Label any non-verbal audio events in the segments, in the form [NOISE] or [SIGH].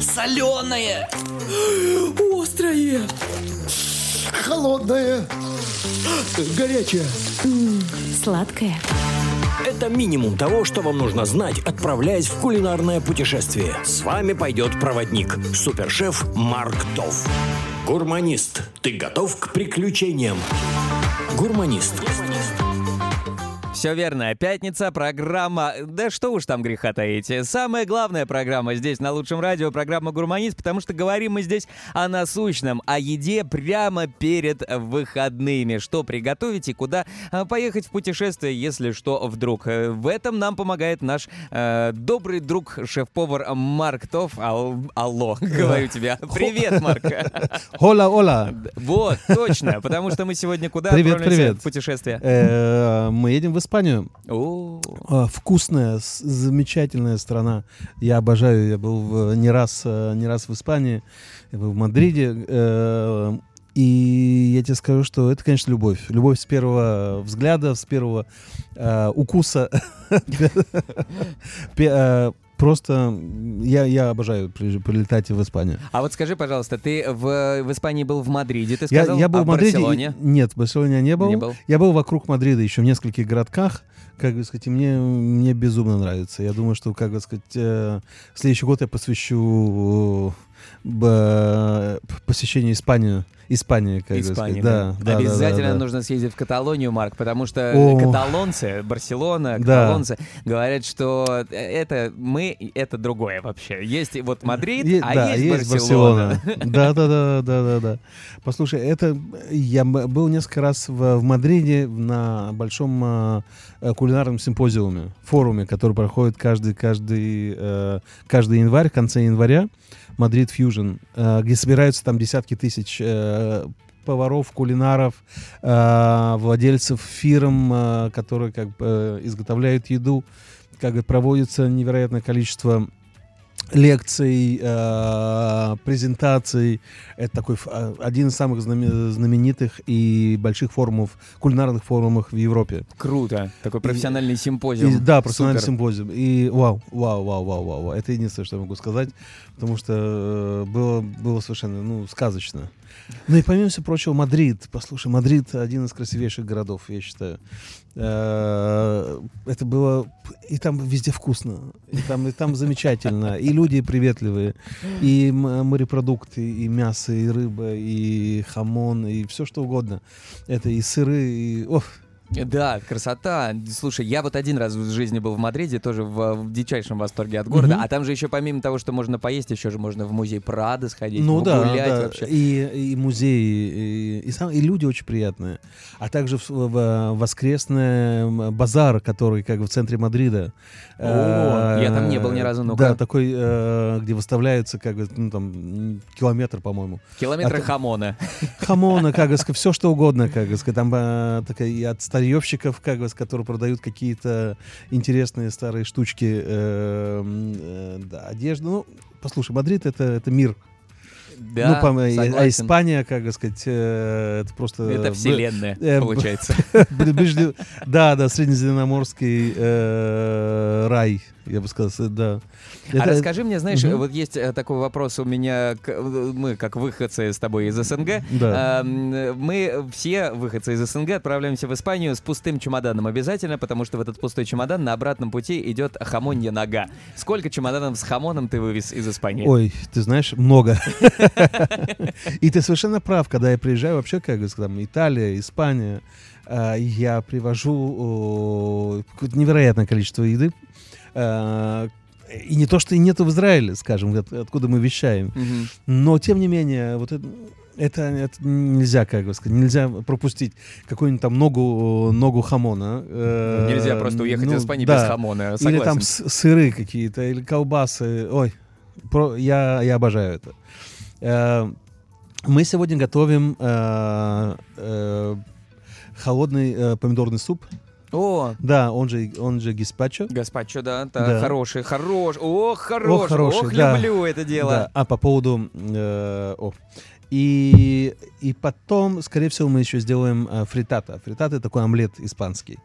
Соленое! Острое! Холодное. Горячее. Сладкое. Это минимум того, что вам нужно знать, отправляясь в кулинарное путешествие. С вами пойдет проводник, супершеф Марк Тов. Гурманист, ты готов к приключениям? Гурманист. Все верно. Пятница, программа... Да что уж там греха таить. Самая главная программа здесь, на Лучшем радио, программа «Гурманист», потому что говорим мы здесь о насущном, о еде прямо перед выходными. Что приготовить и куда а, поехать в путешествие, если что вдруг. Э, В этом нам помогает наш э, добрый друг, шеф-повар Марк Тов. Ал- алло, говорю тебе. Привет, Марк. [LAUGHS] Ола, ола. Вот, точно, потому что мы сегодня куда Привет, отправляемся привет. в путешествие? Э, Мы едем в Испанию. О, А, Вкусная, замечательная страна. Я обожаю. Я был в- не раз, э, не раз в Испании. Я был в Мадриде. э, И я тебе скажу, что это, конечно, любовь. Любовь с первого взгляда, с первого э, укуса. [LAUGHS] Э, Просто я, я обожаю при- прилетать в Испанию. А вот скажи, пожалуйста, ты в, в Испании был в Мадриде, ты Я, сказал? я был а в Мадриде. Барселоне? Нет, в Барселоне я не был. Не был? Я был вокруг Мадрида еще в нескольких городках. Как бы сказать, и мне, мне безумно нравится. Я думаю, что, как бы сказать, э, следующий год я посвящу э, посещению Испанию. Испании, как сказать. Да, да, да, Обязательно да, да. нужно съездить в Каталонию, Марк, потому что О. каталонцы, Барселона, Да. каталонцы говорят, что это мы, это другое вообще. Есть вот Мадрид, Е- а да, есть, Барселона. [LAUGHS] Да, да, да, да, да, да. Послушай, это я был несколько раз в, в Мадриде на большом э, э, кулинарном симпозиуме, форуме, который проходит каждый, каждый, э, каждый январь, в конце января. Madrid Fusion, э, где собираются там десятки тысяч э, поваров, кулинаров, э, владельцев фирм, которые как бы изготовляют еду. Как бы проводится невероятное количество лекций, э, презентаций. Это такой а, один из самых знаме- знаменитых и больших форумов, кулинарных форумов в Европе. Круто. Такой И- профессиональный симпозиум. И- да, профессиональный Супер. симпозиум. И вау, вау, вау, вау, вау, вау. Это единственное, что я могу сказать, потому что э, было, было совершенно, ну, сказочно. Ну и помимо всего прочего, Мадрид. Послушай, Мадрид один из красивейших городов, я считаю. Э, Это было... И там везде вкусно. И там, и там замечательно. И люди приветливые. И морепродукты, и мясо, и рыба, и хамон, и все что угодно. Это и сыры, и... Ох, Да, красота. Слушай, я вот один раз в жизни был в Мадриде, тоже в, в дичайшем восторге от города. Мгм. А там же еще помимо того, что можно поесть, еще же можно в музей Прадо сходить, Ну да, погулять да. вообще. И, и музеи, и, и, сам, и люди очень приятные. А также в, в- воскресный базар, который как в центре Мадрида. О, Э, я там не был ни разу, ну-ка. Да, такой, э, где выставляются как бы, ну там, километр, по-моему. Километры а то- хамона. Хамона, как бы, все что угодно, как бы, там э, такая, и от старьевщиков, как бы, которые продают какие-то интересные старые штучки, э, э, да, одежду. Ну, послушай, Мадрид это, это мир. Да, ну, по- а. Испания, как сказать, э, это просто... Это вселенная, [LAUGHS] э, получается. [LAUGHS] Да, да, среднеземноморский э, рай, я бы сказал, да. А Это- расскажи мне, знаешь, Мгм. вот есть э, такой вопрос у меня, э, мы как выходцы с тобой из СНГ, Да. мы все выходцы из СНГ отправляемся в Испанию с пустым чемоданом обязательно, потому что в этот пустой чемодан на обратном пути идет хамонья нога. Сколько чемоданов с хамоном ты вывез из Испании? Ой, ты знаешь, много. [LAUGHS] [LAUGHS] И ты совершенно прав, когда я приезжаю вообще, как там, Италия, Испания, а, я привожу невероятное количество еды. А, И не то, что и нету в Израиле, скажем, от- откуда мы вещаем. Но, тем не менее, вот это, это, это нельзя, как бы сказать, нельзя пропустить какую-нибудь там ногу, ногу хамона. э, Нельзя просто уехать ну, из Испании да. без хамона, Или согласен. там с- сыры какие-то, или колбасы. Ой, про- я, я обожаю это. Э, Мы сегодня готовим э, э, холодный помидорный суп. О, Да, он же, он же гиспачо. Гаспачо, да, да, Да. хороший, хорош, ох, хорош, ох, хороший, да. люблю это дело. Да, а по поводу... э, о. И, и потом, скорее всего, мы еще сделаем э, фритата. Фритата — такой омлет испанский.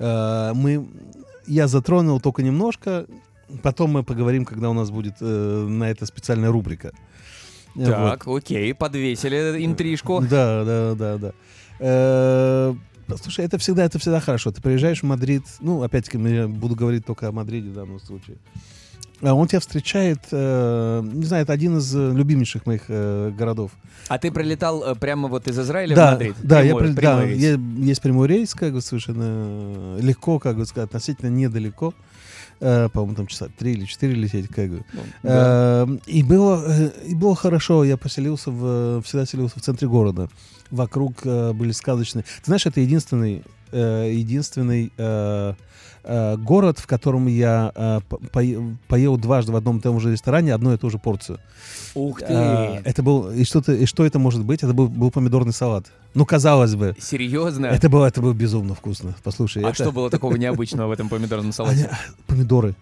Э, мы, я затронул только немножко. потом мы поговорим, когда у нас будет э, на это специальная рубрика. Так, окей, подвесили интрижку. Да, да, да, да. Э, Слушай, это всегда, это всегда хорошо. Ты приезжаешь в Мадрид, ну, опять-таки, я буду говорить только о Мадриде в данном случае. А Он тебя встречает, э, не знаю, это один из любимейших моих э, городов. А ты прилетал прямо вот из Израиля да, в Мадрид? да, я Прямой- при- да, рейс. есть прямой рейс, как бы совершенно легко, как бы сказать, относительно недалеко. Э, по-моему, там часа три или четыре лететь, как бы. Ну, да. Э, И было, э, и было хорошо. Я поселился в, всегда селился в центре города. Вокруг э, были сказочные. Ты знаешь, это единственный, э, единственный э, э, город, в котором я э, по- пое- поел дважды в одном и том же ресторане одну и ту же порцию. Ух ты! Э, это был и что, и что это может быть? Это был, был помидорный салат. Ну, казалось бы. Серьезно? Это было, это было безумно вкусно. Послушай, А это- что было такого [LAUGHS] необычного в этом помидорном Они- салате? помидоры.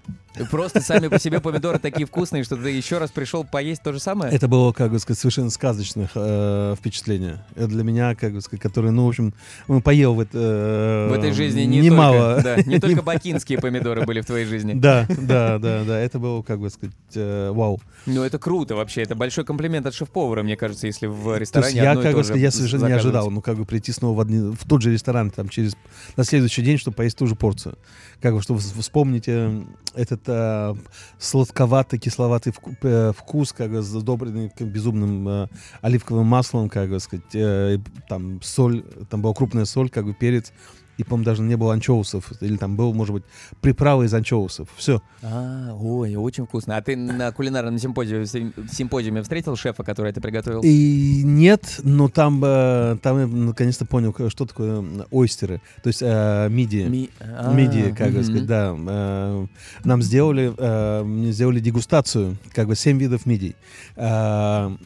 Просто сами по себе помидоры [LAUGHS] такие вкусные, что ты еще раз пришел поесть то же самое? Это было, как бы сказать, совершенно сказочное э, впечатление. Это для меня, как бы сказать, который, ну, в общем, ну, поел в, э, В этой жизни не, немало. только, да, не [LAUGHS] только бакинские помидоры были в твоей жизни. Да, да, да, да. Это было, как бы сказать, э, вау. Ну, это круто вообще. Это большой комплимент от шеф-повара, мне кажется, если в То есть ресторане я, как бы сказать, я совершенно не заказывать. Ожидал, ну, как бы прийти снова в, один- в тот же ресторан, там, через, на следующий день, чтобы поесть ту же порцию. Как бы, чтобы вс- вспомнить э, этот э, сладковатый, кисловатый вку- э, вкус, как бы, сдобренный к- безумным э, оливковым маслом, как бы сказать, э, там соль, там была крупная соль, как бы перец, и, по-моему, даже не было анчоусов, или там был, может быть, приправа из анчоусов. Все. А, ой, очень вкусно. А ты на кулинарном симпозиуме, симпозиуме встретил шефа, который это приготовил? И нет, но там, э, там я наконец-то понял, что такое ойстеры, то есть э, мидии. Ми- а, Мидии, как бы сказать, да. э, нам сделали, э, сделали дегустацию, как бы семь видов мидий. Э,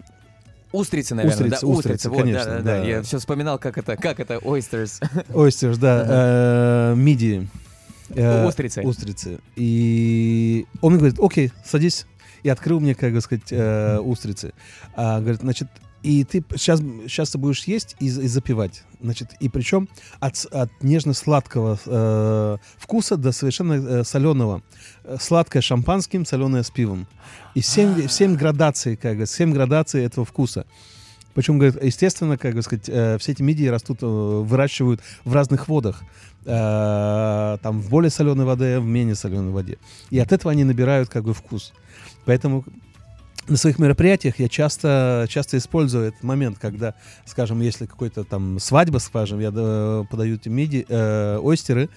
Устрицы, наверное, Устрицы, да? устрицы, вот, конечно, да, да, да. да. Я все вспоминал, как это, как это, oysters. [LAUGHS] Ойстерс, да, э, мидии. Э, Устрицы. Устрицы. И он мне говорит, окей, садись. И открыл мне, как бы сказать, э, устрицы. А, говорит, значит, и ты сейчас, сейчас ты будешь есть и, и запивать. Значит, и причем от, от нежно-сладкого э, вкуса до совершенно э, соленого. Сладкое шампанским, соленое с пивом. И семь, ви- семь градаций, как бы, семь градаций этого вкуса. Причем, говорит, естественно, как бы сказать, э, все эти мидии растут, э, выращивают в разных водах. Э, там в более соленой воде, в менее соленой воде. И от этого они набирают как бы вкус. Поэтому на своих мероприятиях я часто, часто использую этот момент, когда, скажем, если какой-то там свадьба, скажем, я э, подаю эти миди, э, ойстеры,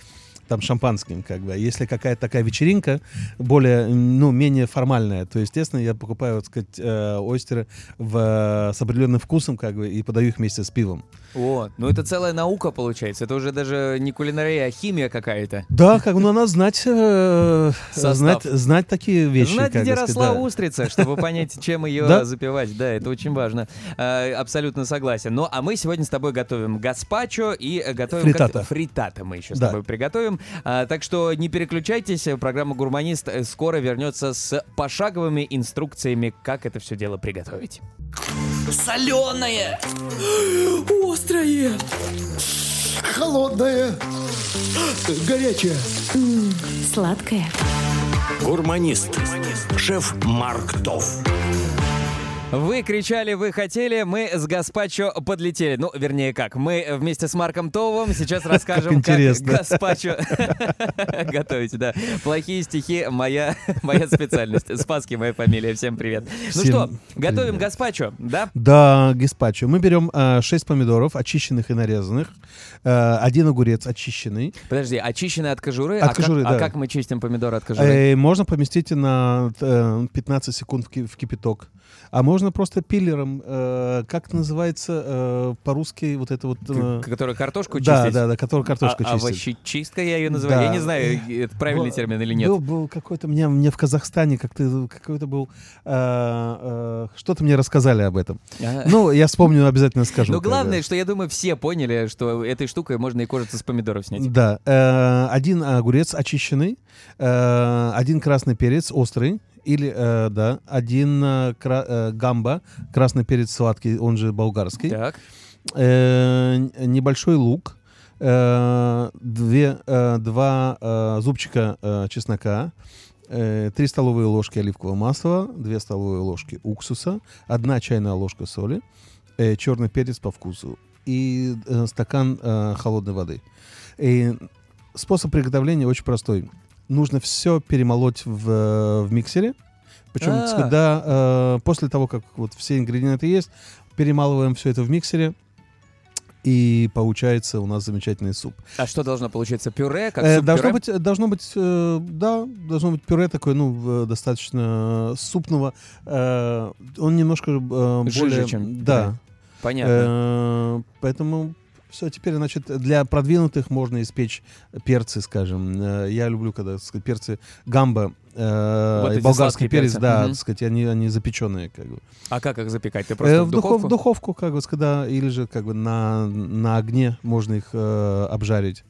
там шампанским, как бы. А Если какая-то такая вечеринка, более, ну, менее формальная, то, естественно, я покупаю, так сказать, э, ойстеры в, э, с определенным вкусом, как бы, и подаю их вместе с пивом. О, ну это целая наука получается. Это уже даже не кулинария, а химия какая-то. Да, как ну, надо знать, э, знать, знать такие вещи. Знать, как где сказать, росла да. устрица, чтобы понять, чем ее Да. запивать. Да, это очень важно. А, Абсолютно согласен. Ну, а мы сегодня с тобой готовим гаспачо и э, готовим... как- Фриттата. Фриттата мы еще с Да. тобой приготовим. А, Так что не переключайтесь. Программа «Гурманист» скоро вернется с пошаговыми инструкциями, как это все дело приготовить. Соленое! Острое! Холодная, горячая. Сладкое. Гурманист. Шеф Марк Тов. Вы кричали, вы хотели, мы с Гаспачо подлетели. Ну, вернее, как, мы вместе с Марком Товым сейчас [LAUGHS] расскажем, как, интересно. Гаспачо [LAUGHS] готовить, да. Плохие стихи — моя, моя специальность. Спаски моя фамилия, всем привет. Ну Всем что, готовим привет. Гаспачо, да? Да, гаспачо. Мы берем э, 6 помидоров, очищенных и нарезанных, э, один огурец очищенный. Подожди, очищенные от кожуры? От а, кожуры, как, а да. как мы чистим помидоры от кожуры? Э, можно поместить на э, 15 секунд в, ки- в кипяток. А можно просто пиллером, э, как называется э, по-русски, вот это вот... э, К- Которую картошку чистить? да, да, да, который картошку а, чистит. овощечистка я ее называю. Я Да. не знаю, это правильный Был- термин или нет. Был, был какой-то мне, мне в Казахстане как-то какой-то был э, э, что-то мне рассказали об этом. Ага. Ну, я вспомню, обязательно скажу. Но когда. главное, что я думаю, все поняли, что этой штукой можно и кожицу с помидоров снять. Да, э, один огурец очищенный, э, один красный перец острый, или, э, да, один э, кра- э, гамба, красный перец сладкий, он же болгарский, Так. э, небольшой лук, э, две, э, два э, зубчика э, чеснока, э, 3 столовые ложки оливкового масла, 2 столовые ложки уксуса, 1 чайная ложка соли, э, черный перец по вкусу и стакан холодной воды. И способ приготовления очень простой. Нужно все перемолоть в, э, в миксере. Причем, А. когда э, после того, как вот все ингредиенты есть, перемалываем все это в миксере, и получается у нас замечательный суп. А что должно получиться? Пюре? Как Э, суп должно пюре? быть, должно быть, э, да, должно быть пюре такое, ну, э, достаточно супного. Э, он немножко э, Жиже, более, чем да. пюре. Понятно. Э, поэтому все, теперь, значит, для продвинутых можно испечь перцы, скажем. Э, Я люблю, когда, сказать, перцы гамба, э, Вот болгарский перец, перцы. да, Мгм. так сказать, они, они запеченные, как бы. А как их запекать? Ты Э, просто в, в духов- духовку? в духовку, как бы, когда, или же, как бы, на, на огне можно их э, обжарить.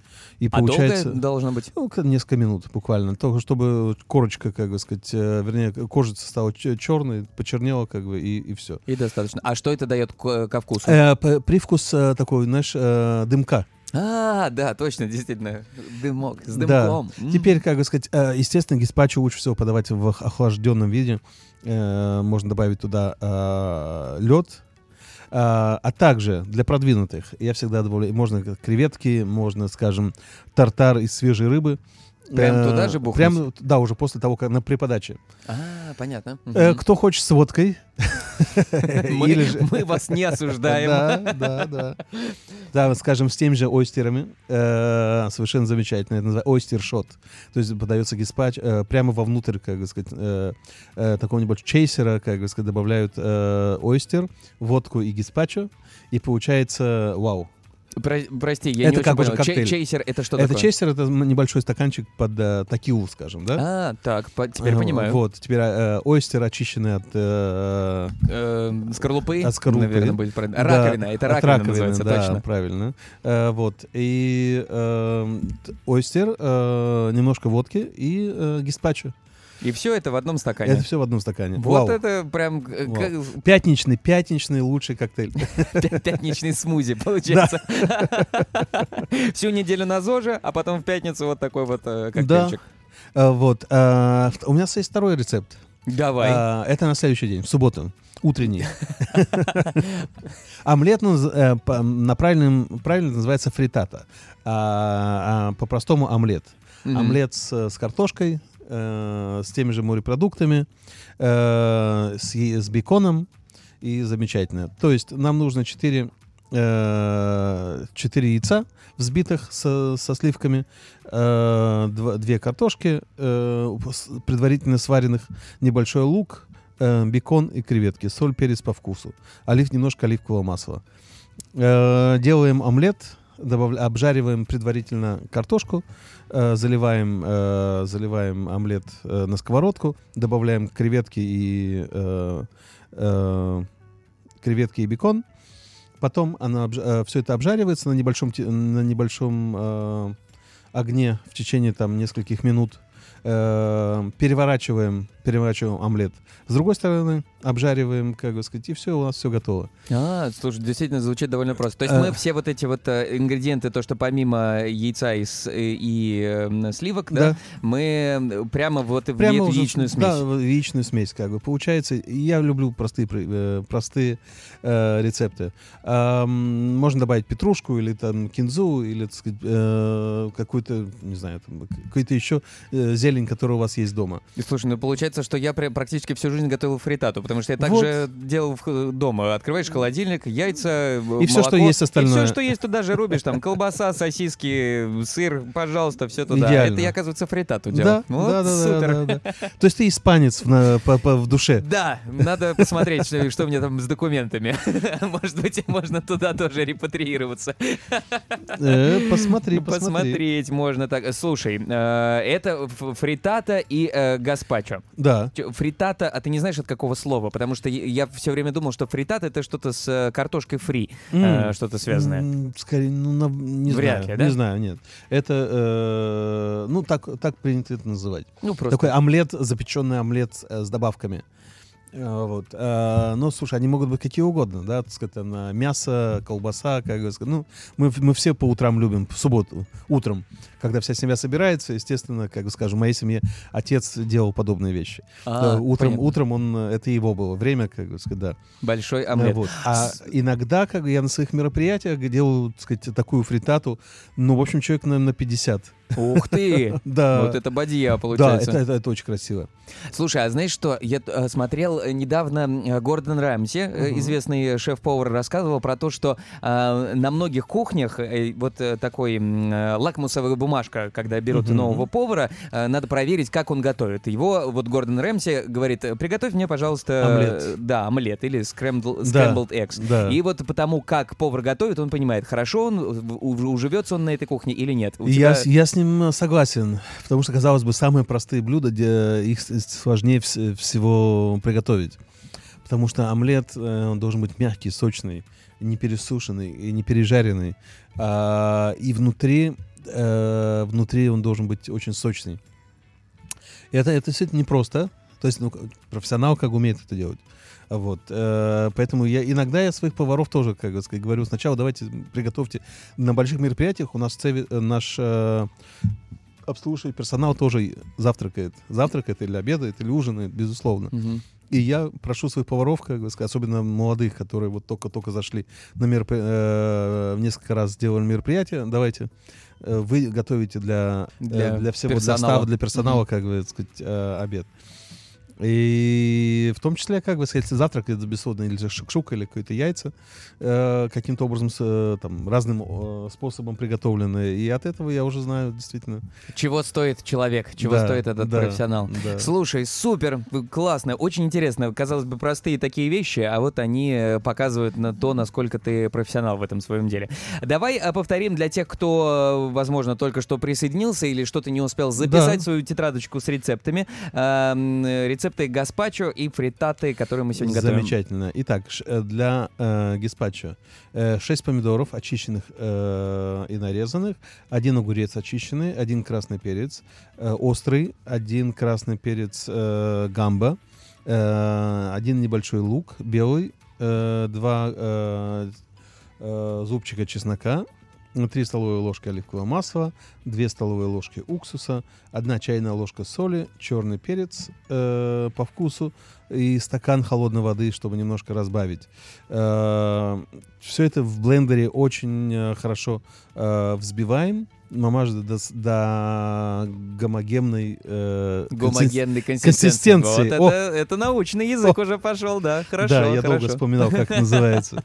И А долго получается... должно быть? Ну, несколько минут буквально. Только чтобы корочка, как бы сказать, э, вернее, кожица стала черной, почернела, как бы, и, и все. И достаточно. А что это дает ко, вкусу? Э, привкус э, такой, знаешь, э, дымка. А, да, точно, действительно. Дымок с Да. дымком. М. Теперь, как бы сказать, естественно, гизпачо лучше всего подавать в ох- охлажденном виде. Можно добавить туда лед. А также для продвинутых я всегда добавляю, можно креветки, можно, скажем, тартар из свежей рыбы. Прям Э, туда же бухнуть? Прям, да, уже после того, как на при подаче. А, понятно. Э. Кто хочет с водкой. [LAUGHS] Мы, вас не осуждаем. Да, да, да. Да, скажем, с теми же ойстерами. э, совершенно замечательно. Это называется ойстер-шот. То есть подается гизпач э, прямо вовнутрь, как бы сказать, такого нибудь чейсера, как бы сказать, добавляют ойстер, водку и гизпачо. И получается, вау. Про- прости, я Это не как очень понял. коктейль. Чейсер это что это такое? чейсер, это небольшой стаканчик под э, такилу, скажем, да? А, так, по- теперь Э, понимаю. Вот, теперь э, ойстер очищенный от э, Э, скорлупы, От скорлупы. наверное, будет правильно. Да, Раковина, это раковина раковины, называется, да, точно. правильно. Э, вот. И э, ойстер, э, немножко водки и э, гизпачо. И все это в одном стакане. Это все в одном стакане. Вот Вау. это прям э, Вау. Пятничный, пятничный лучший коктейль. [LAUGHS] пя- пятничный смузи получается. [LAUGHS] Всю неделю на ЗОЖе, а потом в пятницу вот такой вот э, коктейльчик. Э, Вот. У меня есть второй рецепт. Давай. Это на следующий день, в субботу. Утренний. [LAUGHS] Омлет ну, на правильном, правильно называется фритата. А, а по-простому омлет. Мгм. Омлет с, с картошкой, э, с теми же морепродуктами, э, с, с беконом и замечательно. То есть нам нужно 4, 4 яйца взбитых со, со сливками, э, дв- две картошки, э, предварительно сваренных, небольшой лук, э, бекон и креветки, соль, перец по вкусу, олив, немножко оливкового масла. Э, делаем омлет, добавля- обжариваем предварительно картошку, э, заливаем, э, заливаем омлет э, на сковородку, добавляем креветки и э, э, креветки и бекон. Потом она все это обжаривается на небольшом, на небольшом э, огне в течение там нескольких минут. Э, переворачиваем, переворачиваем омлет. С другой стороны, обжариваем, как бы сказать, и все, у нас все готово. А, слушай, действительно звучит довольно просто. То есть Э. мы все вот эти вот э, ингредиенты, то, что помимо яйца и, с- и, и, э, сливок, да, Да. мы э, прямо вот в Прямо уже- яичную смесь. Да, в яичную смесь, как бы. Получается, я люблю простые, э, простые э, рецепты. Ам, можно добавить петрушку или там кинзу, или, так сказать, э, какую-то, не знаю, какую-то еще э, зелень, которая у вас есть дома. И Слушай, ну получается, что я пр- практически всю жизнь готовил фритату, потому что я Вот. также делал в х- дома. Открываешь холодильник, яйца, И всё, что молоко, есть остальное. И все, что есть, туда же рубишь. Там колбаса, сосиски, сыр, пожалуйста, все туда. Идеально. Это я, оказывается, фритату делал. Да, Вот да, да, да, супер. да, да. То есть ты испанец в, на- по- по- в душе. [LAUGHS] Да, надо посмотреть, что, что у меня там с документами. [LAUGHS] Может быть, можно туда тоже репатриироваться. Э, посмотри, посмотри. Посмотреть можно так. Слушай, э, это фритата и э, гаспачо. Да. Фритата, а ты не знаешь от какого слова? Потому что я- все время думал, что фритата это что-то с э, картошкой фри, э, М. что-то связанное. М, Скорее, ну, на- не Вряд знаю. ли, да? Не знаю, нет. Это, э, ну, так, так принято это называть. Ну, просто. Такой омлет, запеченный омлет э, с добавками. А, Вот. А, Ну, слушай, они могут быть какие угодно, да, так сказать, там, а, мясо, колбаса, как бы сказать. Ну, мы, мы все по утрам любим, в субботу, утром, когда вся семья собирается, естественно, как бы скажем, в моей семье отец делал подобные вещи. А, Да, утром, понятно. утром он, это его было время, как бы сказать, да. Большой омлет. вот. А иногда, как бы, я на своих мероприятиях делаю, так сказать, такую фритату, ну, в общем, человек, наверное, на 50. Ух ты! [LAUGHS] Да. Вот это бадья Да, получается. это, это, это очень красиво. Слушай, а знаешь что? Я э, смотрел э, недавно э, Гордон Рамси, Мгм. известный шеф-повар, рассказывал про то, что э, на многих кухнях э, вот такой э, лакмусовая бумажка, когда берут Мгм. нового повара, э, надо проверить, как он готовит. Его вот Гордон Рэмси говорит, «Э, приготовь мне, пожалуйста, Омлет. да, омлет или scrambled, Да. scrambled eggs. Да. И вот потому, как повар готовит, он понимает, хорошо он, уживется он на этой кухне или нет. У Я, тебя- я с ним э, согласен, потому что, казалось бы, самые простые блюда, где их сложнее вс- всего приготовить. Потому что омлет, э, он должен быть мягкий, сочный, не пересушенный и не пережаренный. А, и внутри, э, внутри он должен быть очень сочный. И это, это действительно непросто. То есть ну, профессионал как умеет это делать. Вот, э, поэтому я иногда я своих поваров тоже, как бы сказать, говорю, сначала давайте приготовьте на больших мероприятиях у нас цеви- э, наш э, обслуживающий персонал тоже завтракает, завтракает или обедает или ужинает, безусловно. Мгм. И я прошу своих поваров, как бы сказать, особенно молодых, которые вот только-только зашли на меропри... э, несколько раз сделали мероприятие, давайте э, вы готовите для, э, Для для, всего, для персонала. става, для персонала, Мгм. как бы сказать, э, обед. И в том числе, как бы, сказать, если завтрак это бессодный или же шакшука, или какие-то яйца, э, каким-то образом, с, э, там, разным э, способом приготовлены. И от этого я уже знаю действительно. Чего стоит человек, чего Да, стоит этот да, профессионал. да. Слушай, супер, классно, очень интересно. Казалось бы, простые такие вещи, а вот они э, показывают на то, насколько ты профессионал в этом своем деле. Давай э, повторим для тех, кто, э, возможно, только что присоединился или что-то не успел записать Да. свою тетрадочку с рецептами. Э, рецепты гаспачо и фритаты, которые мы сегодня готовим. Замечательно. Итак, э, для э, геспачо 6 помидоров, очищенных э, и нарезанных, один огурец очищенный, один красный перец, э, острый, один красный перец э, гамба, э, один небольшой лук белый, э, два э, э, зубчика чеснока, 3 столовые ложки оливкового масла, 2 столовые ложки уксуса, 1 чайная ложка соли, черный перец э, по вкусу и стакан холодной воды, чтобы немножко разбавить. все это в блендере очень э, хорошо э, взбиваем, мамаш до, до гомогенной э, Гомогенной консистенции. консистенции. Вот О. это, это научный язык уже пошел, да, хорошо, Да, я долго хорошо. вспоминал, как [LAUGHS] называется.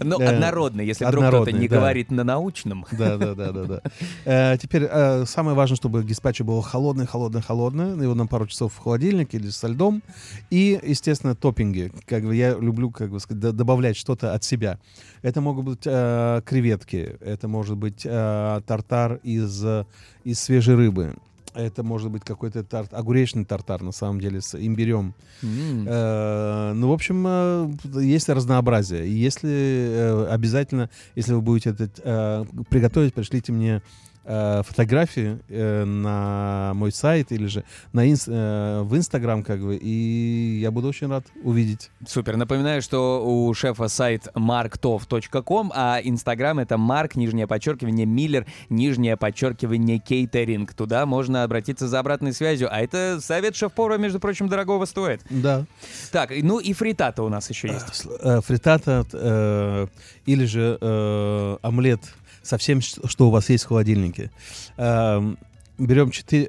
Ну, Э, однородный, если вдруг кто-то не говорит на научном. [LAUGHS] Да, да, да, да, да. Э, Теперь э, самое важное, чтобы геспачо было холодное, холодное, холодное. Его на пару часов в холодильнике или со льдом. И, естественно, топпинги. Как бы я люблю, как бы сказать, добавлять что-то от себя. Это могут быть креветки, это может быть э, тартар из, э, из свежей рыбы. Это может быть какой-то тарт, огуречный тартар, на самом деле, с имбирем. М. Э, Ну, в общем, э, есть разнообразие. И Если э, обязательно, если вы будете это э, приготовить, пришлите мне э, фотографии э, на мой сайт или же на инс- э, в Инстаграм, как бы, и я буду очень рад увидеть. Супер. Напоминаю, что у шефа сайт marktov.com, а инстаграм это марк, нижнее подчеркивание, миллер, нижнее подчеркивание, кейтеринг. Туда можно обратиться за обратной связью. А это совет шеф-повара, между прочим, дорогого стоит. Да. Так, ну и фритата у нас еще есть. Сл- э, Фритата э, или же э, омлет со всем, что у вас есть в холодильнике. Эм, Берем 4,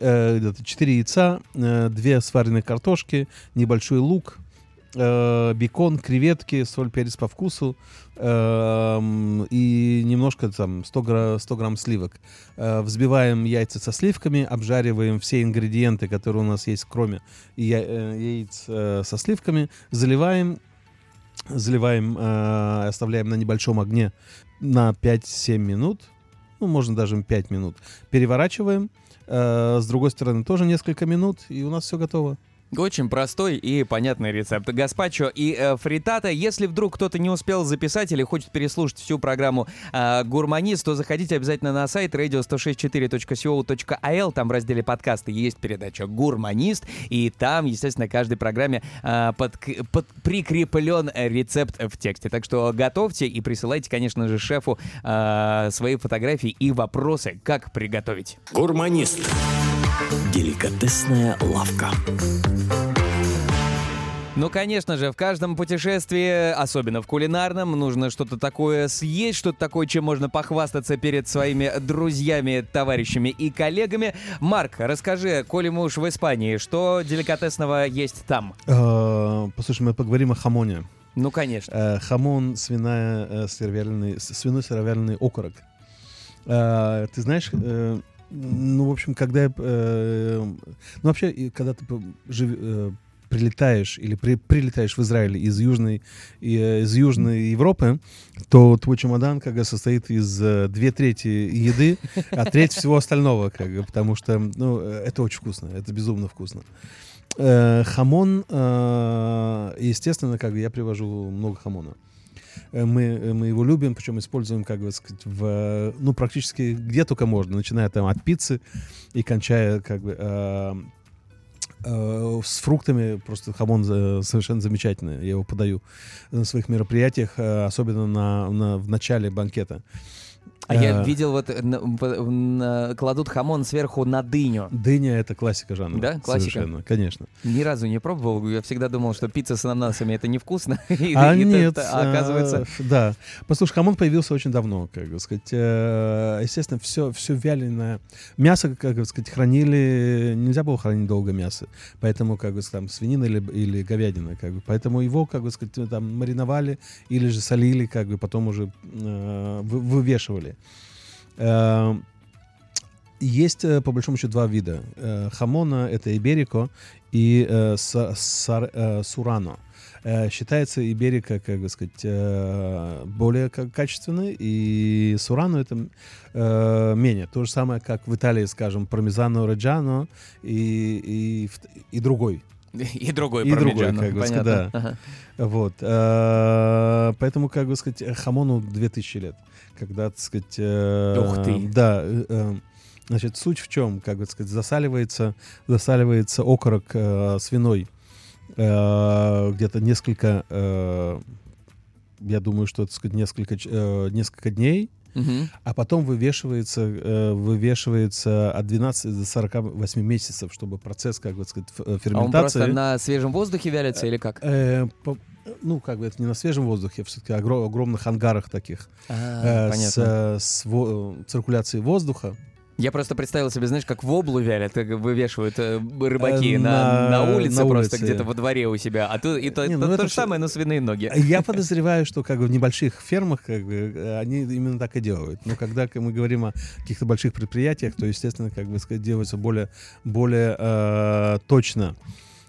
яйца, 2 сваренные картошки, небольшой лук, э, бекон, креветки, соль, перец по вкусу эм, и немножко там 100, гра- 100 грамм сливок. Э, Взбиваем яйца со сливками, обжариваем все ингредиенты, которые у нас есть, кроме я- э, яиц э, со сливками, заливаем, заливаем, э, оставляем на небольшом огне на 5-7 минут, ну, можно даже 5 минут. Переворачиваем, э, с другой стороны тоже несколько минут, и у нас все готово. Очень простой и понятный рецепт. Гаспачо и э, фритата. Если вдруг кто-то не успел записать или хочет переслушать всю программу э, «Гурманист», то заходите обязательно на сайт radio164.co.il. Там в разделе подкасты есть передача «Гурманист». И там, естественно, каждой программе э, под, под, прикреплен рецепт в тексте. Так что готовьте и присылайте, конечно же, шефу э, свои фотографии и вопросы, как приготовить. Гурманист. Деликатесная лавка. Ну, конечно же, в каждом путешествии, особенно в кулинарном, нужно что-то такое съесть, что-то такое, чем можно похвастаться перед своими друзьями, товарищами и коллегами. Марк, расскажи, коли мы уж в Испании, что деликатесного есть там? Э, Послушай, мы поговорим о хамоне. Ну, конечно. Э, Хамон, свиная, э, сыровяленый, с- свиной сыровяленый окорок. Ты знаешь, ну, в общем, когда... я, э, Ну, вообще, когда ты жив- э, прилетаешь или при- прилетаешь в Израиль из Южной, э, из Южной Европы, то твой чемодан как бы состоит из э, две трети еды, а треть всего остального, как бы, потому что, ну, э, это очень вкусно, это безумно вкусно. Э, хамон, э, естественно, как бы я привожу много хамона. Э, Мы, э, мы его любим, причем используем, как бы сказать, в, э, ну, практически где только можно, начиная там от пиццы и кончая, как бы, э, э, с фруктами, просто хамон за- совершенно замечательный, я его подаю на своих мероприятиях, э, особенно на, на- в начале банкета. А я Э, видел, вот на- кладут хамон сверху на дыню. Дыня — это классика жанра. Да? Классика? Совершенно, конечно. Ни разу не пробовал. Я всегда думал, что пицца с ананасами это невкусно. [LAUGHS] А нет, оказывается... э, да. Послушай, хамон появился очень давно, как бы сказать. э, Естественно, все, все вяленое. Мясо, как бы сказать, хранили... Нельзя было хранить долго мясо. Поэтому, как бы, там, свинина или, или говядина, как бы. Поэтому его, как бы сказать, там, мариновали или же солили, как бы, потом уже э, вы- вывешивали. Э, Есть, э, по большому счету, два вида. Э, Хамона — это иберико и э, сурано. Считается иберика, как бы сказать, более ка- качественной, и сурано это менее. То же самое, как в Италии, скажем, пармезано реджано и, и, и другой. И другой И другой, как бы сказать, да. Ага. Вот. э, Поэтому, как бы сказать, хамону 2000 лет. Когда, так сказать... э, Ух ты. Да. э, Значит, суть в чем, как бы сказать, засаливается, засаливается окорок э, свиной э, где-то несколько, э, я думаю, что, так сказать, несколько, э, несколько дней, Мгм. а потом вывешивается, э, вывешивается от 12 до 48 месяцев, чтобы процесс, как бы сказать, ф- э, А он ферментации... просто на свежем воздухе вялится или как? Э, по- ну, как бы это не на свежем воздухе, все-таки огромных ангарах таких А, э, с, э, с во- э, циркуляцией воздуха. Я просто представил себе, знаешь, как воблу вялят, э, вывешивают э, рыбаки Э, на, на- на улице на просто улице. где-то во дворе у себя. А то, и то, Не, то- ну то это же самое, но свиные ноги. Я [LAUGHS] подозреваю, что как бы в небольших фермах как бы, э, они именно так и делают. Но когда мы говорим о каких-то больших предприятиях, то, естественно, как бы сказать, делается более, более э, точно.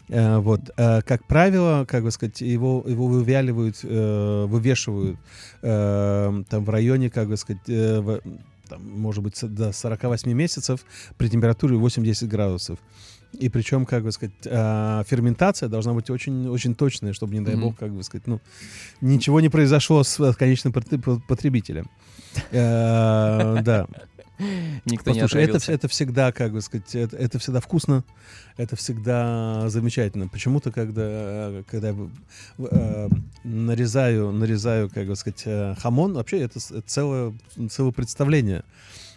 Э, вот, Э, как правило, как бы сказать, его, его вывяливают, э, вывешивают э, там в районе, как бы сказать, э, в- там, может быть, до 48 месяцев при температуре 8-10 градусов. И причем, как бы сказать, э, ферментация должна быть очень, очень точная, чтобы, не дай бог, как бы сказать, ну, ничего не произошло с конечным пот- по- потребителем. Э, Да. Никто не Послушай, это, отравился. вс- это всегда, как бы сказать, это, это всегда вкусно, это всегда замечательно. Почему-то, когда, когда я э, нарезаю, нарезаю, как бы сказать, э, хамон, вообще это, это целое, целое представление.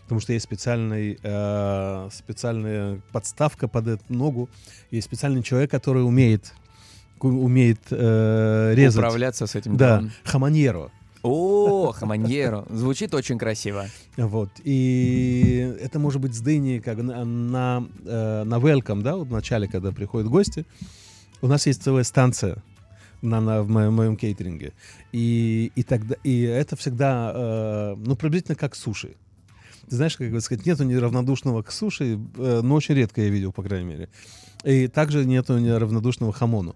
Потому что есть специальный, э, специальная подставка под эту ногу, есть специальный человек, который умеет, умеет э, резать. Управляться с этим Да, делом. О, хаманьеро. Звучит очень красиво. Вот. И это может быть с дыни как на, на, э, на welcome, да, вот в начале, когда приходят гости. У нас есть целая станция на, на, в моем, моем кейтеринге. И, и, тогда, и это всегда, э, ну, приблизительно как суши. Ты знаешь, как бы сказать, нету неравнодушного к суши, э, но очень редко я видел, по крайней мере. И также нету неравнодушного хамону.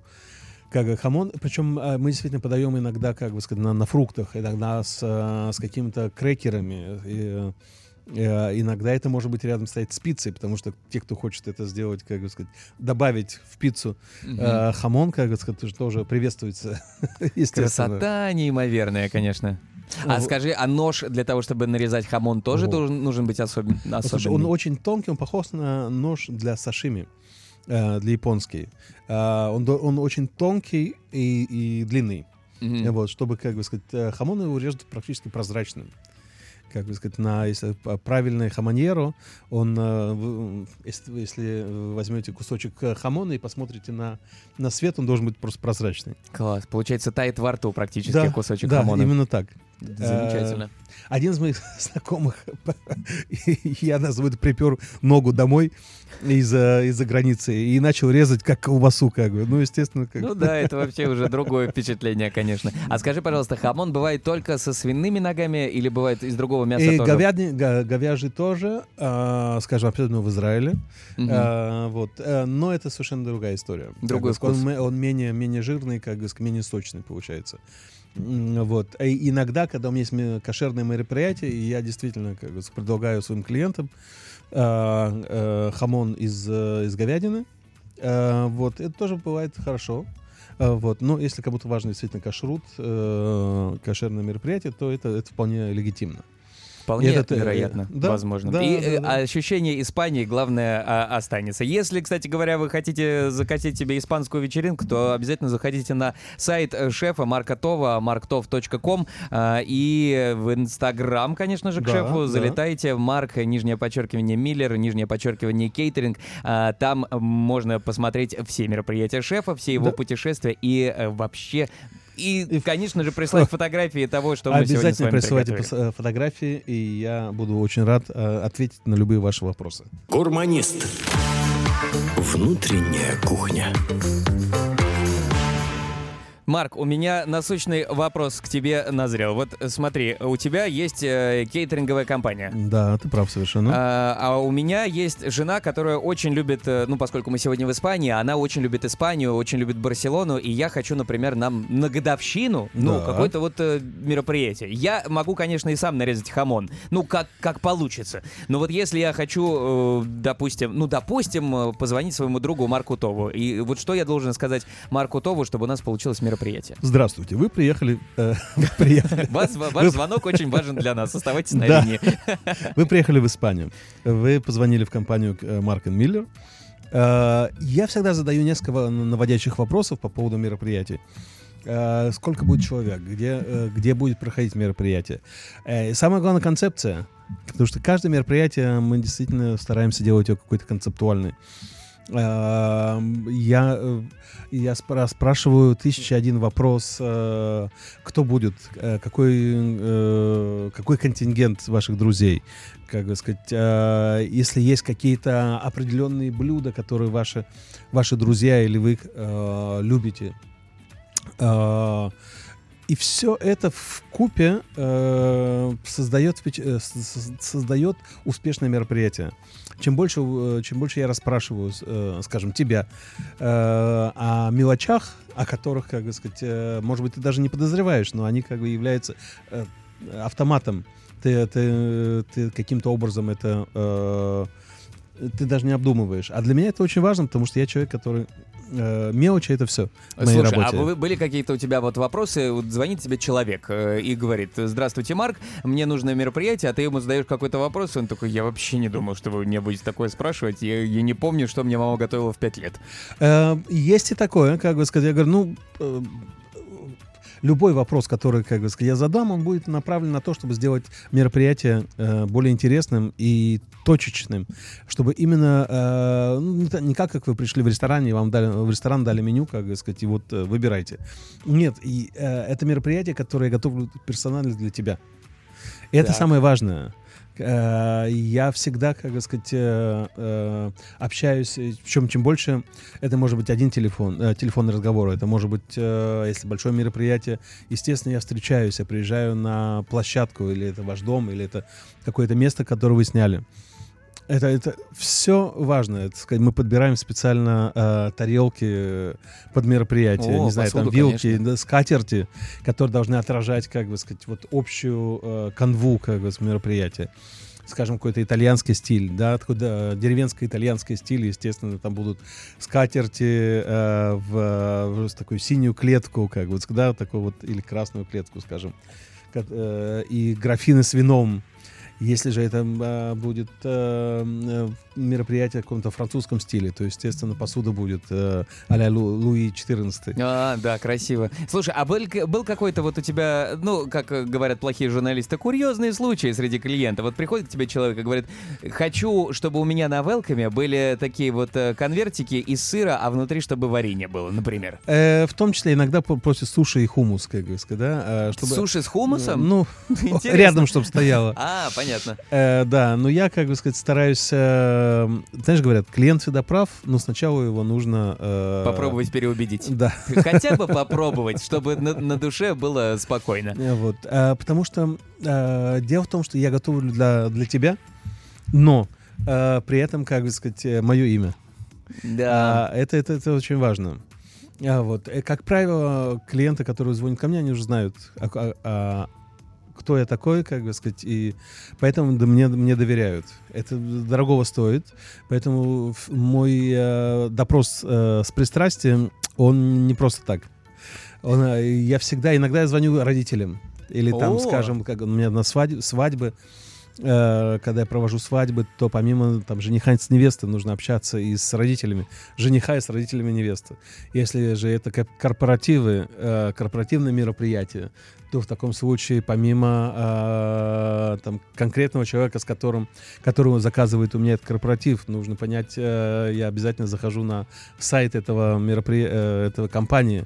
Как хамон, причем э, мы действительно подаем иногда, как бы сказать, на, на фруктах, иногда с, э, с какими-то крекерами, и, Э, иногда это может быть рядом стоять с пиццей, потому что те, кто хочет это сделать, как бы сказать, добавить в пиццу э, хамон, как бы сказать, тоже приветствуется. [LAUGHS] Красота неимоверная, конечно. А Ну, скажи, а нож для того, чтобы нарезать хамон, тоже Вот. должен, нужен быть особен, Слушай, особенный? он очень тонкий, он похож на нож для сашими, э, для японский. Э, он, он очень тонкий и, и длинный. Э, Вот, чтобы, как бы сказать, э, хамон его режут практически прозрачным. Как бы сказать, на если п- правильное хамоньеро, он, если, если возьмете кусочек хамона и посмотрите на, на свет, он должен быть просто прозрачный. Класс. Получается, тает во рту практически кусочек да, хамона. именно так. Замечательно. Один из моих [LAUGHS] знакомых, [LAUGHS] я назову это, припер ногу домой из-за из границы и начал резать как колбасу, как бы. Ну, естественно, как Ну да, это вообще уже другое впечатление, конечно. А скажи, пожалуйста, хамон бывает только со свиными ногами или бывает из другого мяса И тоже? говядный, говяжий тоже, а, скажем, абсолютно в Израиле. Мгм. А, вот. э, но это совершенно другая история. Как Другой сказать, вкус. Он, он менее, менее жирный, как бы, менее сочный получается. Вот. И иногда, когда у меня есть ме- кошерное мероприятие, и я действительно как бы, предлагаю своим клиентам а, э, хамон из, э, из говядины. А, вот. Это тоже бывает хорошо. А, Вот. Но если кому-то важно действительно кашрут, э, кошерное мероприятие, то это, это вполне легитимно. Вполне Это- вероятно, да, возможно. да, И да, э, да. ощущение Испании, главное, а, останется. Если, кстати говоря, вы хотите закатить себе испанскую вечеринку, то обязательно заходите на сайт э, шефа Марка Това, marktov.com и в Инстаграм, конечно же, к Да, шефу да. залетайте. Марк, нижнее подчеркивание Миллер, нижнее подчеркивание Кейтеринг. Там э, можно посмотреть все мероприятия шефа, все его Да. путешествия и э, вообще... И, И- конечно же, прислать [LAUGHS] фотографии того, что мы сегодня с Обязательно вами присылайте приготовили. пос- э, фотографии, и я буду очень рад э, ответить на любые ваши вопросы. Гурманист. Внутренняя кухня. Марк, у меня насущный вопрос к тебе назрел. Вот смотри, у тебя есть э, кейтеринговая компания. Да, ты прав совершенно. А, а у меня есть жена, которая очень любит, э, ну, поскольку мы сегодня в Испании, она очень любит Испанию, очень любит Барселону, и я хочу, например, нам на годовщину, ну, Да. какое-то вот э, мероприятие. Я могу, конечно, и сам нарезать хамон, ну, как, как получится. Но вот если я хочу, э, допустим, ну, допустим, э, позвонить своему другу Марку Тову, и вот что я должен сказать Марку Тову, чтобы у нас получилось мероприятие? Здравствуйте, вы приехали, э, вы приехали, Вас- ваш звонок очень важен для нас. Оставайтесь на Да. линии. вы приехали в Испанию. Вы позвонили в компанию э, Марк Миллер. Э, Я всегда задаю несколько наводящих вопросов по поводу мероприятий. Сколько будет человек, где, где будет проходить мероприятие. И самая главная концепция, потому что каждое мероприятие мы действительно стараемся делать его какой-то концептуальный. Э, Я, э, я спра- спрашиваю тысяча один вопрос, э, кто будет, э, какой, какой контингент ваших друзей, как бы сказать, если есть какие-то определенные блюда, которые ваши, ваши друзья или вы любите. И все это в купе создает, создает успешное мероприятие. Чем больше, э, чем больше я расспрашиваю, э, скажем, тебя э, о мелочах, о которых, как бы сказать, может быть, ты даже не подозреваешь, но они как бы являются автоматом. Ты, ты, ты каким-то образом это ты даже не обдумываешь. А для меня это очень важно, потому что я человек, который э, мелочи это все моей Слушай, работе. а были какие-то у тебя вот вопросы? Вот звонит тебе человек э, и говорит, здравствуйте, Марк, мне нужно мероприятие, а ты ему задаешь какой-то вопрос, и он такой, я вообще не думал, что вы мне будете такое спрашивать, я, я не помню, что мне мама готовила в пять лет. Э, Есть и такое, как бы сказать, я говорю, ну, э, любой вопрос, который, как бы сказать, я задам, он будет направлен на то, чтобы сделать мероприятие э, более интересным и точечным, чтобы именно э, ну, не, не как, как вы пришли в ресторан, и вам дали, в ресторан дали меню, как бы сказать, и вот э, выбирайте. Нет, и, э, это мероприятие, которое я готовлю персонально для тебя. И это Так. самое важное. Э, Я всегда, как сказать, э, э, общаюсь, причем чем больше, это может быть один телефон, телефонный разговор, это может быть, если большое мероприятие, естественно, я встречаюсь, я приезжаю на площадку, или это ваш дом, или это какое-то место, которое вы сняли. Это, это все важно. Это, сказать, мы подбираем специально э, тарелки э, под мероприятие, О, не знаю, там посуду, вилки, конечно. да, скатерти, которые должны отражать, как бы сказать, вот общую э, канву как бы мероприятия. скажем, какой-то итальянский стиль, да, откуда деревенский итальянский стиль, естественно, там будут скатерти э, в, в такую синюю клетку, как вот, да, такую вот, или красную клетку, скажем, Ка- э, и графины с вином. Если же это э, будет э, мероприятие в каком-то французском стиле, то, естественно, посуда будет э, а-ля Лу- Луи XIV. А, да, красиво. Слушай, а был, был какой-то вот у тебя, ну, как э, говорят плохие журналисты, курьезные случаи среди клиентов? Вот приходит к тебе человек и говорит, хочу, чтобы у меня на велкаме были такие вот э, конвертики из сыра, а внутри, чтобы варенье было, например. Э, в том числе иногда просят суши и хумус, как сказать, да, э, чтобы... Суши с хумусом? Ну, [LAUGHS] Интересно. рядом, чтобы стояло. А, понятно. Э, да, но я, как бы сказать, стараюсь... э, знаешь, говорят, клиент всегда прав, но сначала его нужно... э, Попробовать переубедить. Да. Хотя бы попробовать, чтобы на, на душе было спокойно. Вот. э, потому что э, дело в том, что я готовлю для, для тебя, но э, при этом, как бы сказать, мое имя. Да. А, это, это, это очень важно. А, вот. Как правило, клиенты, которые звонят ко мне, они уже знают, а- а, кто я такой, как бы сказать, и поэтому да, мне, мне доверяют. Это дорогого стоит, поэтому мой э, допрос э, с пристрастием, он не просто так. Он, э, я всегда, иногда я звоню родителям, или там, О! скажем, как у меня на свадьбе, свадьбы, э, когда я провожу свадьбы, то помимо там жениха с невестой нужно общаться и с родителями жениха и с родителями невесты. Если же это корпоративы, э, корпоративные мероприятия, то в таком случае помимо э, там, конкретного человека, с которым, которого заказывает у меня этот корпоратив, нужно понять, э, я обязательно захожу на сайт этого мероприятия, этого компании,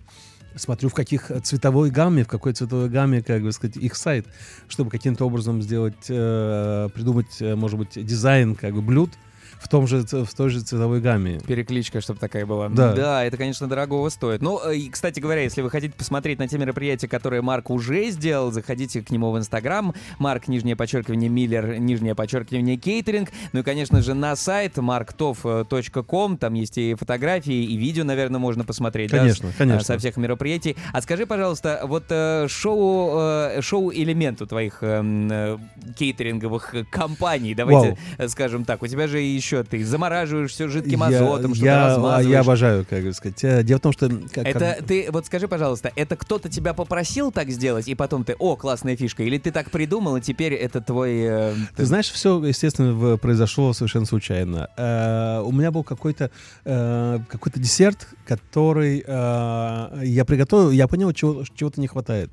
смотрю в каких цветовой гамме, в какой цветовой гамме, как бы сказать, их сайт, чтобы каким-то образом сделать, э, придумать, э, может быть, дизайн как бы блюд в том же в той же цветовой гамме. Перекличка, чтобы такая была. Да. это, конечно, дорогого стоит. Ну, э, и, кстати говоря, если вы хотите посмотреть на те мероприятия, которые Марк уже сделал, заходите к нему в Инстаграм. Марк, нижнее подчеркивание, Миллер, нижнее подчеркивание, кейтеринг. Ну и, конечно же, на сайт marktov.com. Там есть и фотографии, и видео, наверное, можно посмотреть. да, Конечно, с- конечно. а, Со всех мероприятий. А скажи, пожалуйста, вот э, шоу, э, шоу-элемент у твоих эм, э, кейтеринговых э, компаний, давайте э, скажем так, у тебя же еще ты замораживаешь все жидким Я- азотом, что-то я, размазываешь. я обожаю, как сказать. Э, Дело в том, что... как- Это как- ты, вот скажи, пожалуйста, это кто-то тебя попросил так сделать, и потом ты, о, классная фишка, или ты так придумал, и теперь это твой... э, Ты знаешь, все, естественно, произошло совершенно случайно. Э, у меня был какой-то э, какой-то десерт, который э, я приготовил, я понял, чего, чего-то не хватает.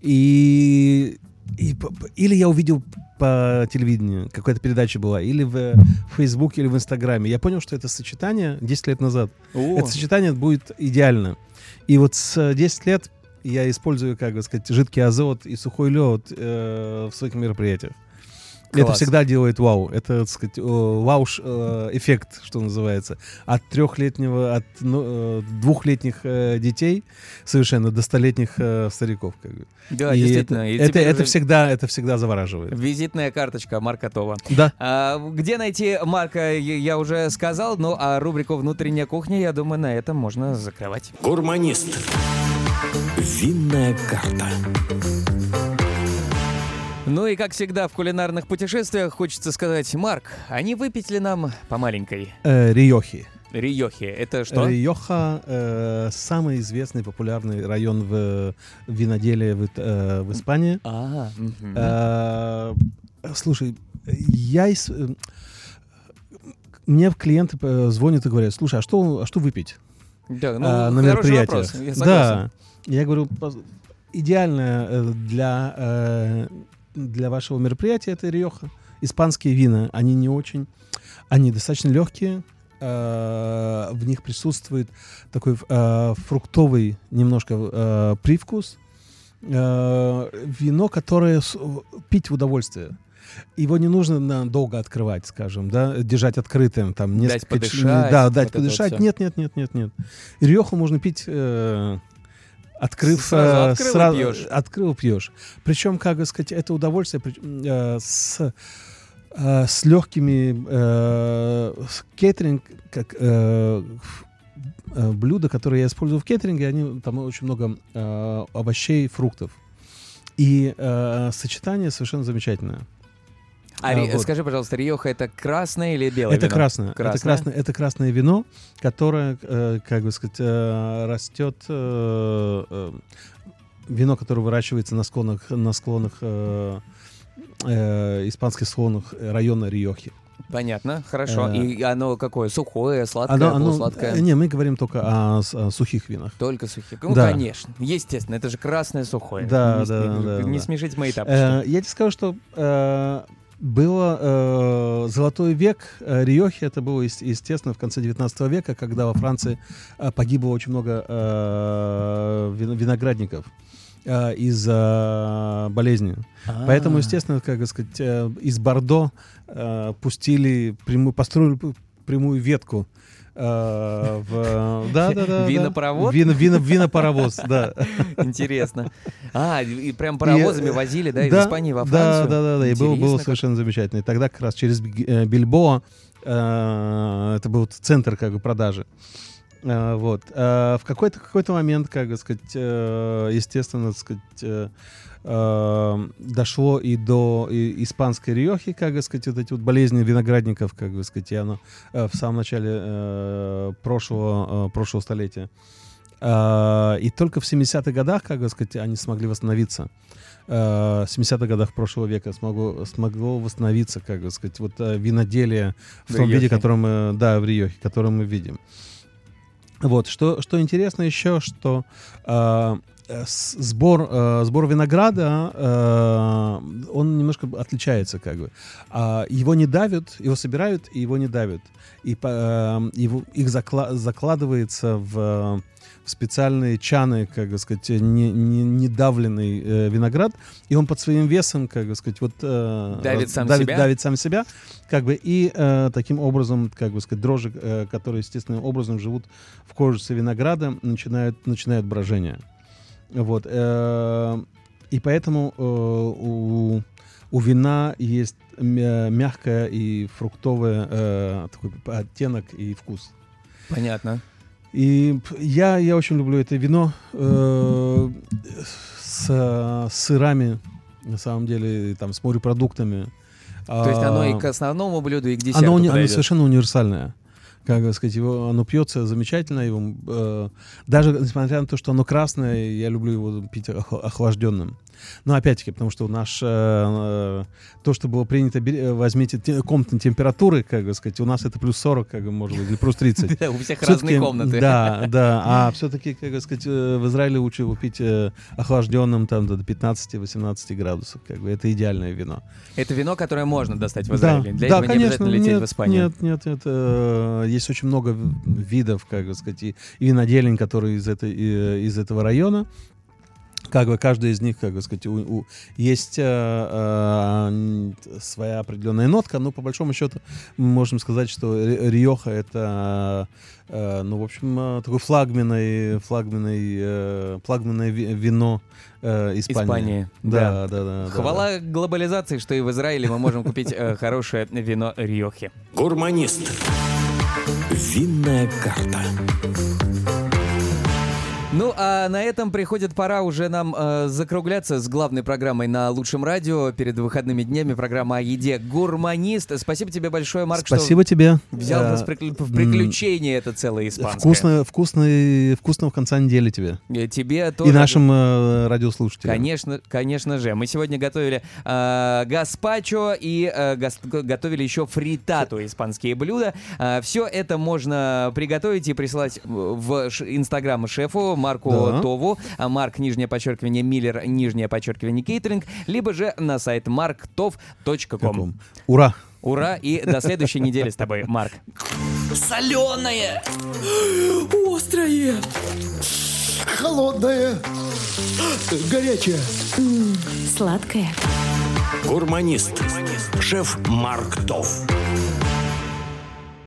И, и или я увидел по телевидению, какая-то передача была, или в Фейсбуке, или в Инстаграме. Я понял, что это сочетание 10 лет назад. о, Это сочетание будет идеально. И вот с 10 лет я использую, как бы сказать, жидкий азот и сухой лед э, в своих мероприятиях. Это Класс. всегда делает вау. Это, так сказать, э, вау-эффект, что называется. От трехлетнего, от ну, э, двухлетних э, детей совершенно до столетних э, стариков. Как бы. да, И действительно. это, и это, это всегда, это всегда завораживает. Визитная карточка Марка Това. Да. А, где найти Марка, я я уже сказал, ну а рубрику «Внутренняя кухня», я думаю, на этом можно закрывать. Гурманист. Винная карта. Ну и как всегда в кулинарных путешествиях хочется сказать, Марк, а не выпить ли нам по маленькой Э, Риохи. Риохи? Это что? Риоха э, самый известный популярный район в виноделии в, э, в Испании. А, мгм. Э, слушай, я из- э, мне клиенты э, звонят и говорят, слушай, а что, а что выпить да, ну, э, на хороший мероприятиях? вопрос, я согласен. да, я говорю, идеально э, для э, для вашего мероприятия это Риоха. Испанские вина, они не очень, они достаточно легкие, э, в них присутствует такой э, фруктовый немножко э, привкус, э, вино, которое с- пить в удовольствие. Его не нужно долго открывать, скажем, да, держать открытым, там Дать несколько ч- подышать, да, дать вот подышать. нет, нет, нет, нет, нет. Риоху можно пить, э, открыв, Сразу открыл сразу- пьешь. открыл пьешь. Причем, как бы сказать, это удовольствие при- э, с э, с легкими э, с кейтеринг, как э, э, блюда, которые я использую в кейтеринге, они там очень много э, овощей, фруктов. И э, сочетание совершенно замечательное. А, ри- вот. скажи, пожалуйста, Риоха это красное или белое Это вино? красное. Это Красное? красное. Это красное вино, которое, э, как бы сказать, э, растет. э, вино, которое выращивается на склонах, на склонах э, э, испанских склонах района Риохи. Понятно, хорошо. Э, И оно какое? Сухое, сладкое, Оно- оно- полусладкое? не, мы говорим только о, о сухих винах. Только сухие. Ну, Да. конечно. Естественно, это же красное сухое. Да, не, да, не- да, Не да. смешите мои тапочки. Э, я тебе скажу, что э, было э, золотой век э, Риохи, это было, ес- естественно, в конце 19 века, когда во Франции э, погибло очень много э, вин- виноградников э, из-за болезни. Поэтому, А. естественно, как сказать, э, из Бордо э, пустили прямую, построили прямую ветку. Э, в, да, да, да, Винопровод? Вино, вино, винопаровоз, да. Интересно. А, и прям паровозами И, э, возили, да, из да, Испании во да, Францию? Да, да, да, и было, было совершенно замечательно. И тогда как раз через э, Бильбоа э, это был центр как бы продажи. Э, вот. Э, в какой-то какой-то момент, как сказать, э, естественно, так сказать, э, дошло и до и- испанской риохи, как бы сказать, вот эти вот болезни виноградников, как бы сказать, и оно э, в самом начале э, прошлого, э, прошлого столетия. Э, и только в 70-х годах, как бы сказать, они смогли восстановиться. Э, в 70-х годах прошлого века смогло, смогло восстановиться, как бы сказать, вот э, виноделие в В том виде, Риохе. который мы, да, в Риохе, который мы видим. Вот, что, что интересно еще, что э, э, сбор, э, сбор винограда, э, он немножко отличается, как бы. А, его не давят, его собирают, и его не давят. И э, его, их закла- закладывается в, в специальные чаны, как бы сказать, не, не, не давленный э, виноград, и он под своим весом, как бы сказать, вот... э, Давит сам давит, себя? давит сам себя, как бы, и э, таким образом, как бы сказать, дрожжи, э, которые естественным образом живут в кожице винограда, начинают, начинают брожение. Вот. э, и поэтому э, у, у вина есть мя- мягкое и фруктовое э, такой оттенок и вкус. Понятно. И я, я очень люблю это вино э, с, э, сырами, на самом деле, там, с морепродуктами. То есть оно и А, к основному блюду, и к десерту оно, оно совершенно универсальное. Как бы сказать, его, оно пьется замечательно. Его, э, даже несмотря на то, что оно красное, я люблю его пить ох- охлажденным. Но опять-таки, потому что наш э, э, то, что было принято, э, возьмите те- комнатные температуры, как бы сказать, у нас это плюс 40, как бы, может быть, или плюс 30. Да, [LAUGHS] у всех разные комнаты. Да, да. [LAUGHS] А все-таки, как бы сказать, э, в Израиле лучше его пить охлажденным там до 15-18 градусов. Как бы это идеальное вино. Это вино, которое можно достать в Израиле. Для этого не обязательно лететь в Испанию. Нет, нет, нет. есть очень много видов, как бы сказать, и, виноделин, которые из этого района. Как бы каждый из них, как бы сказать, у- у- есть э, э, своя определенная нотка, но по большому счету мы можем сказать, что Ри- Риоха это, э, ну, в общем, э, такой флагменный, флагменный, э, флагменное ви- вино э, Испании. Испании, Да, да, да. да, да. Хвала глобализации, что и в Израиле мы можем купить э, [LAUGHS] хорошее вино Риохи. Гурманист. Винная карта. Ну, а на этом приходит пора уже нам э, закругляться с главной программой на лучшем радио перед выходными днями. Программа о еде «Гурманист». Спасибо тебе большое, Марк, Спасибо тебе. что взял Э, нас в прикл- в приключение это целое испанское. Вкусно, вкусный, вкусного конца недели тебе. Э, Тебе тоже. И нашим э, радиослушателям. Конечно, конечно же. Мы сегодня готовили э, гаспачо и э, гас- готовили еще фритату, испанские блюда. все это можно приготовить и присылать в в ш- инстаграм шефу Марку Да. Тову, а Марк, нижнее подчеркивание, Миллер, нижнее подчеркивание, кейтеринг, либо же на сайт marktov.com. Ура! Ура, и до следующей [LAUGHS] недели с тобой, Марк. Соленое! Острое! Холодное, горячее. Сладкое. Гурманист. Шеф Марк Тов.